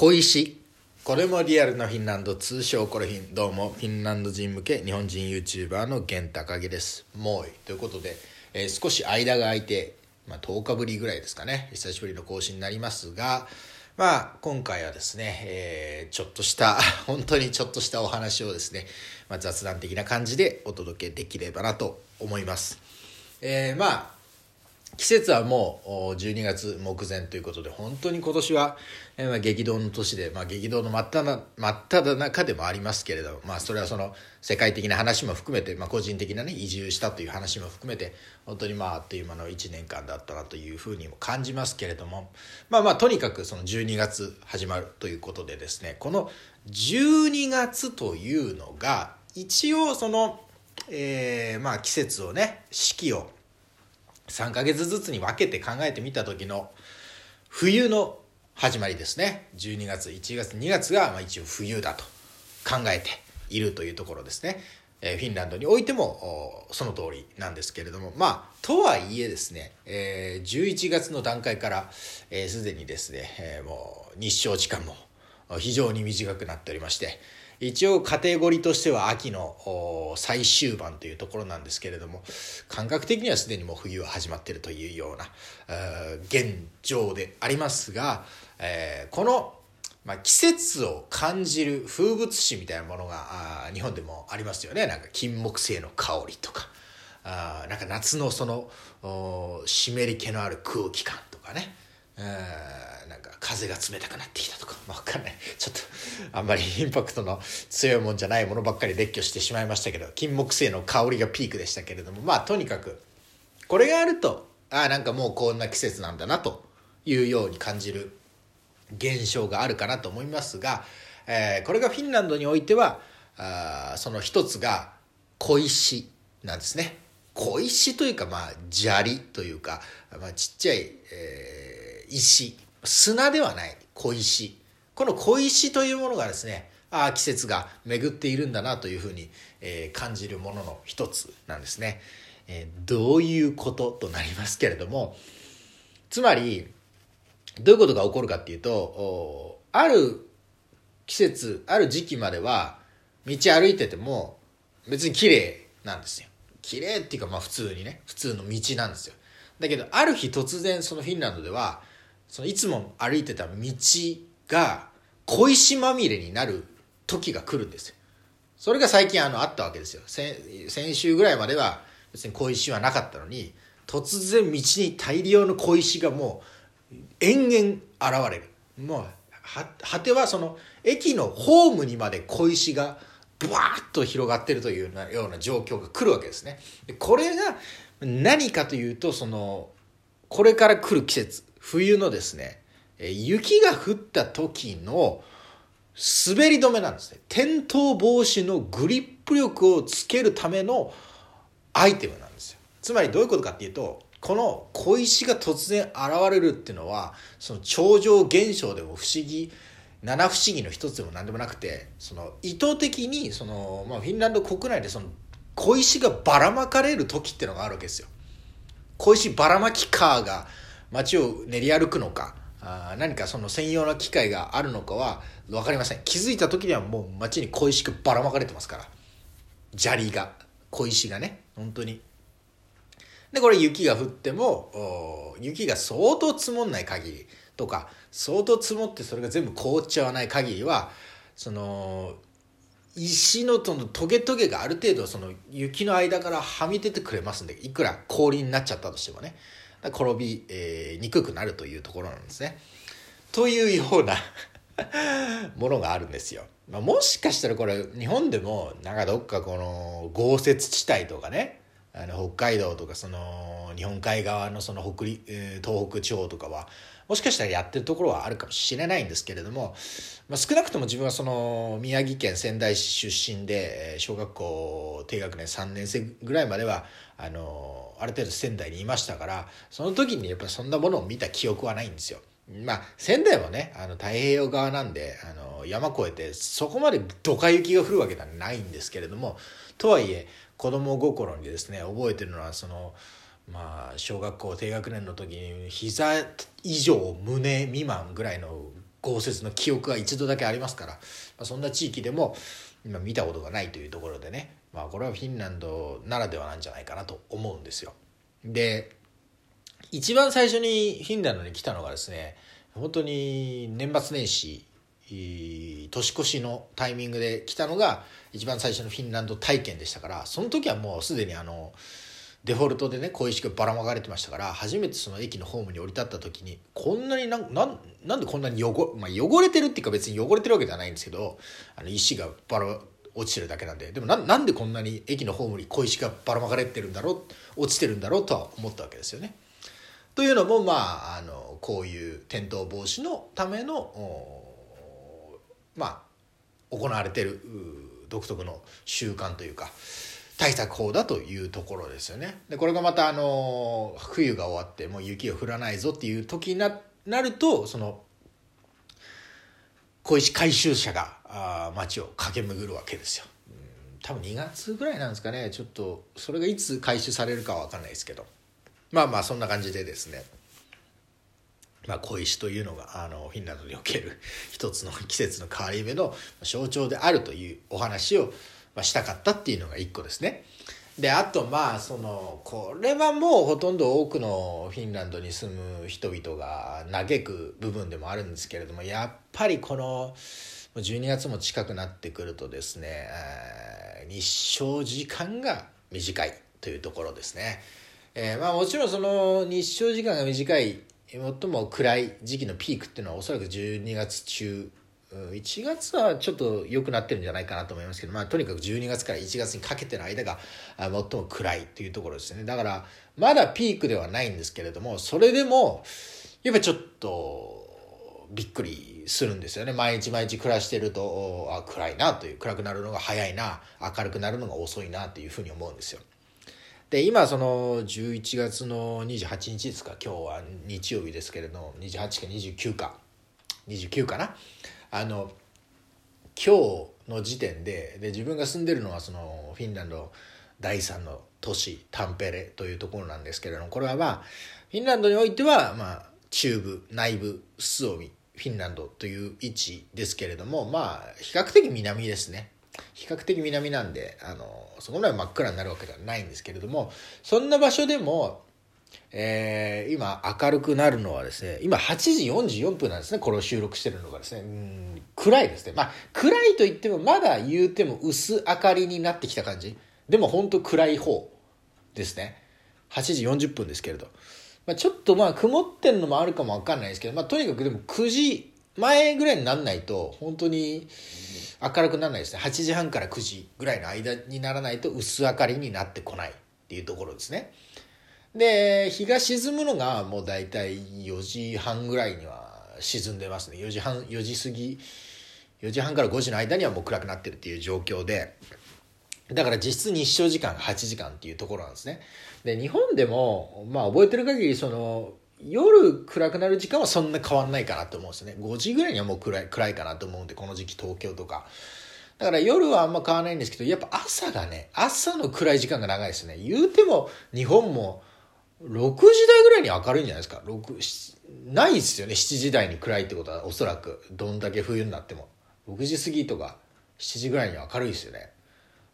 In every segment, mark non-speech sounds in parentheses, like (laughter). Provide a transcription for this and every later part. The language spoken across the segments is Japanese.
小石。これもリアルなフィンランド通称コレフィン。どうもフィンランド人向け日本人 YouTuber の源高木です。もういということで、えー少し間が空いて、まあ、10日ぶりぐらいですかね。久しぶりの更新になりますがまあ今回はですね、えーちょっとした (laughs) 本当にちょっとしたお話をですね、まあ、雑談的な感じでお届けできればなと思います。えーまあ季節はもう12月目前ということで本当に今年は、えーまあ、激動の年で、まあ、激動の真っ只中真っ只中でもありますけれども、まあ、それはその世界的な話も含めて、まあ、個人的なね移住したという話も含めて本当にまああっという間の1年間だったなというふうにも感じますけれどもまあまあとにかくその12月始まるということでですねこの12月というのが一応その、えーまあ季節をね四季を3ヶ月ずつに分けて考えてみた時の冬の始まりですね。12月1月2月がま一応冬だと考えているというところですね、えフィンランドにおいてもその通りなんですけれども。まあとはいえですね、え11月の段階からすで、えーにですね、えもう日照時間も非常に短くなっておりまして一応カテゴリーとしては秋の最終盤というところなんですけれども感覚的にはすでにもう冬は始まっているというようなえ現状でありますが、えーこの、まあ、季節を感じる風物詩みたいなものがあ日本でもありますよね。なんか金木犀の香りとかあなんか夏のその湿り気のある空気感とかね。えなんか風が冷たくなってきたとか、まあ、分かんない。ちょっとあんまり (laughs) インパクトの強いもんじゃないものばっかり列挙してしまいましたけど金木犀の香りがピークでしたけれども。まあとにかくこれがあるとああなんかもうこんな季節なんだなというように感じる現象があるかなと思いますが、えーこれがフィンランドにおいてはあその一つが小石なんですね。小石というかまあ砂利というか、まあ、ちっちゃい、えー石。砂ではない。小石。この小石というものがですねああ季節が巡っているんだなというふうに、えー感じるものの一つなんですね、えーどういうこととなりますけれどもつまりどういうことが起こるかっていうとある季節ある時期までは道歩いてても別に綺麗なんですよ。綺麗っていうかまあ普通にね普通の道なんですよ。だけどある日突然そのフィンランドではそのいつも歩いてた道が小石まみれになる時が来るんですよ。それが最近あのあったわけですよ。先週ぐらいまでは別に小石はなかったのに突然道に大量の小石がもう延々現れる。もう果てはその駅のホームにまで小石がブワーッと広がってるというような状況が来るわけですね。これが何かというとそのこれから来る季節。冬のですね雪が降った時の滑り止めなんですね。転倒防止のグリップ力をつけるためのアイテムなんですよ。つまりどういうことかっていうとこの小石が突然現れるっていうのはその超常現象でも不思議七不思議の一つでも何でもなくてその意図的にその、まあ、フィンランド国内でその小石がばらまかれる時っていうのがあるわけですよ。小石ばらまきカーが街を練り歩くのかあ何かその専用な機械があるのかは分かりません。気づいた時にはもう街に小石がばらまかれてますから。砂利が小石がね本当に。でこれ雪が降っても雪が相当積もんない限りとか相当積もってそれが全部凍っちゃわない限りはその石のとのトゲトゲがある程度その雪の間からはみ出てくれますんでいくら氷になっちゃったとしてもね。転び、えーにくくなるというところなんですね。というような (laughs) ものがあるんですよ。まあ、もしかしたらこれ日本でもなんかどっかこの豪雪地帯とかねあの北海道とかその日本海側のその北陸、東北地方とかはもしかしたらやってるところはあるかもしれないんですけれども、まあ、少なくとも自分はその宮城県仙台市出身で小学校低学年3年生ぐらいまではあのある程度仙台にいましたからその時にやっぱりそんなものを見た記憶はないんですよ。まあ仙台もねあの太平洋側なんであの山越えてそこまでドカ雪が降るわけではないんですけれどもとはいえ子供心にですね覚えてるのはそのまあ小学校低学年の時に膝以上胸未満ぐらいの豪雪の記憶が一度だけありますから、まあ、そんな地域でも今見たことがないというところでね、まあ、これはフィンランドならではなんじゃないかなと思うんですよ。で一番最初にフィンランドに来たのがですね本当に年末年始年越しのタイミングで来たのが一番最初のフィンランド体験でしたからその時はもうすでにあのデフォルトでね小石がばらまかれてましたから初めてその駅のホームに降り立った時にこんなになんなんでこんなに汚,、まあ、汚れてるっていうか別に汚れてるわけではないんですけどあの石がばら落ちてるだけなんででもななんでこんなに駅のホームに小石がばらまかれてるんだろう落ちてるんだろうとは思ったわけですよね。というのもまああのこういう転倒防止のためのまあ行われてる独特の習慣というか対策法だというところですよね。でこれがまたあの冬が終わってもう雪が降らないぞっていう時にななるとその小石回収車があ街を駆け巡るわけですよ。多分2月ぐらいなんですかねちょっとそれがいつ回収されるかは分かんないですけどまあまあそんな感じでですねまあ、小石というのがあのフィンランドにおける一つの季節の変わり目の象徴であるというお話をましたかったっていうのが一個ですね。であとまあそのこれはもうほとんど多くのフィンランドに住む人々が嘆く部分でもあるんですけれどもやっぱりこの12月も近くなってくるとですね日照時間が短いというところですね。えー、まあもちろんその日照時間が短い最も暗い時期のピークっていうのはおそらく12月中。1月はちょっと良くなってるんじゃないかなと思いますけど、まあ、とにかく12月から1月にかけての間が最も暗いというところですね。だからまだピークではないんですけれどもそれでもやっぱちょっとびっくりするんですよね。毎日毎日暮らしてるとあ暗いなという暗くなるのが早いな明るくなるのが遅いなというふうに思うんですよ。で今その11月の28日ですか今日は日曜日ですけれど28か29か29かな？あの今日の時点でで自分が住んでるのはそのフィンランド第3の都市タンペレというところなんですけれどもこれはまあフィンランドにおいてはまあ中部内部スオミフィンランドという位置ですけれどもまあ比較的南ですね。比較的南なんであのそこまで真っ暗になるわけではないんですけれどもそんな場所でも、えー、今明るくなるのはですね今8時44分なんですねこれを収録してるのがですね。うん暗いですね。まあ暗いと言ってもまだ言うても薄明かりになってきた感じ。でも本当暗い方ですね。8時40分ですけれど、まあ、ちょっとまあ曇ってんのもあるかもわかんないですけど、まあ、とにかくでも9時前ぐらいになんないと本当に明るくならないですね。8時半から9時ぐらいの間にならないと薄明かりになってこないっていうところですね。で日が沈むのがもう大体4時半ぐらいには沈んでますね。4時半4時過ぎ4時半から5時の間にはもう暗くなってるっていう状況で。だから実質日照時間が8時間っていうところなんですね。で日本でもまあ覚えてる限りその夜暗くなる時間はそんな変わんないかなと思うんですね。5時ぐらいにはもう暗い暗いかなと思うんでこの時期東京とか。だから夜はあんま変わらないんですけどやっぱ朝がね朝の暗い時間が長いですね。言うても日本も6時台ぐらいに明るいんじゃないですか。6ないですよね。7時台に暗いってことはおそらく。どんだけ冬になっても。6時過ぎとか7時ぐらいには明るいですよね。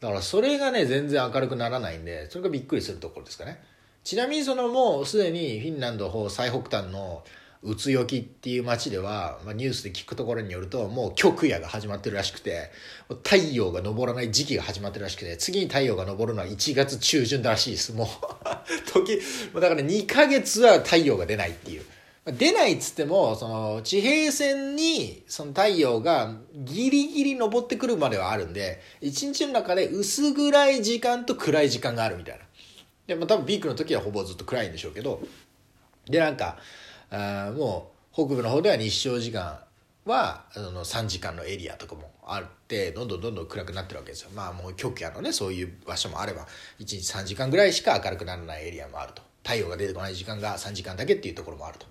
だからそれがね全然明るくならないんでそれがびっくりするところですかね。ちなみにそのもうすでにフィンランド方最北端の宇津よきっていう町では、まあ、ニュースで聞くところによるともう極夜が始まってるらしくて太陽が昇らない時期が始まってるらしくて次に太陽が昇るのは1月中旬だらしいです。もう (laughs) 時だから2ヶ月は太陽が出ないっていう。出ないっつってもその地平線にその太陽がギリギリ昇ってくるまではあるんで1日の中で薄暗い時間と暗い時間があるみたいな。でも多分ピークの時はほぼずっと暗いんでしょうけどでなんかあもう北部の方では日照時間はあの3時間のエリアとかもあってどんどんどんどん暗くなってるわけですよ。まあもう極夜のねそういう場所もあれば1日3時間ぐらいしか明るくならないエリアもあると。太陽が出てこない時間が3時間だけっていうところもあると。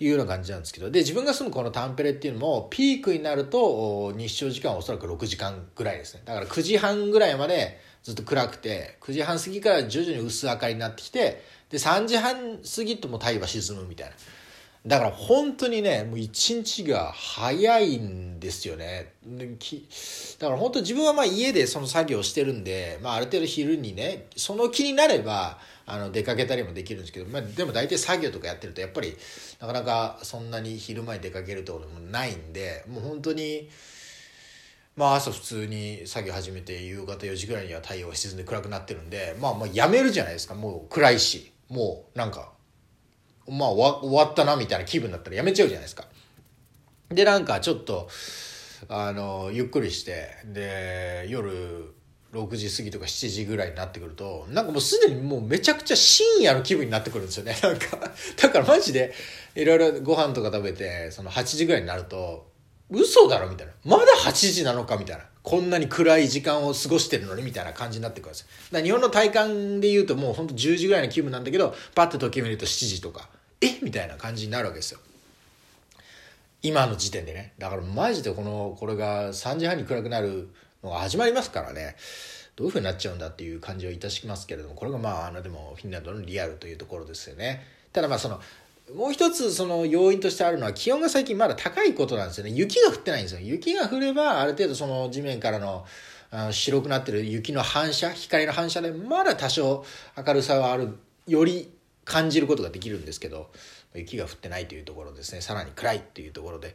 いうような感じなんですけど。で自分が住むこのタンペレっていうのもピークになると日照時間はおそらく6時間ぐらいですね。だから9時半ぐらいまでずっと暗くて9時半過ぎから徐々に薄明かりになってきてで3時半過ぎとも太陽が沈むみたいな。だから本当にねもう一日が早いんですよね。だから本当自分はまあ家でその作業してるんで、まあ、ある程度昼にねその気になればあの出かけたりもできるんですけど、まあ、でも大体作業とかやってるとやっぱりなかなかそんなに昼前に出かけるってこともないんでもう本当にまあ朝普通に作業始めて夕方4時ぐらいには太陽が沈んで暗くなってるんでまあもうやめるじゃないですか。もう暗いし。もうなんかまあ終わったなみたいな気分だったらやめちゃうじゃないですか。でなんかちょっとあのゆっくりしてで夜6時過ぎとか7時ぐらいになってくるとなんかもうすでにもうめちゃくちゃ深夜の気分になってくるんですよね。(laughs) なんかだからマジでいろいろご飯とか食べてその8時ぐらいになると嘘だろみたいな。まだ8時なのかみたいな。こんなに暗い時間を過ごしてるのにみたいな感じになってくるんですよ。だ日本の体感で言うともうほんと10時ぐらいの気分なんだけどパッと時計見ると7時とか。え？みたいな感じになるわけですよ。今の時点でね。だからマジでこのこれが3時半に暗くなるのが始まりますからね。どういうふうになっちゃうんだっていう感じはいたしますけれども。これがまああのでもフィンランドのリアルというところですよね。ただまあそのもう一つその要因としてあるのは気温が最近まだ高いことなんですよね。雪が降ってないんですよ。雪が降ればある程度その地面からの白くなってる雪の反射光の反射でまだ多少明るさはあるより感じることができるんですけど雪が降ってないというところですね。さらに暗いっていうところで、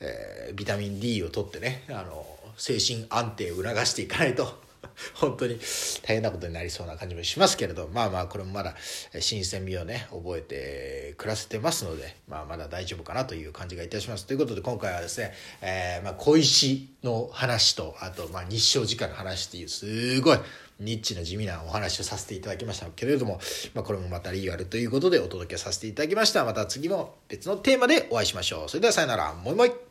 えー、ビタミン D を取ってねあの精神安定を促していかないと (laughs) 本当に大変なことになりそうな感じもしますけれどまあまあこれもまだ新鮮味をね覚えて暮らせてますので、まあ、まだ大丈夫かなという感じがいたします。ということで今回はですね、えー、まあ小石の話とあとまあ日照時間の話っていうすごいニッチな地味なお話をさせていただきましたけれども、まあ、これもまたリーガルということでお届けさせていただきました。また次の別のテーマでお会いしましょう。それではさよなら。もいもい。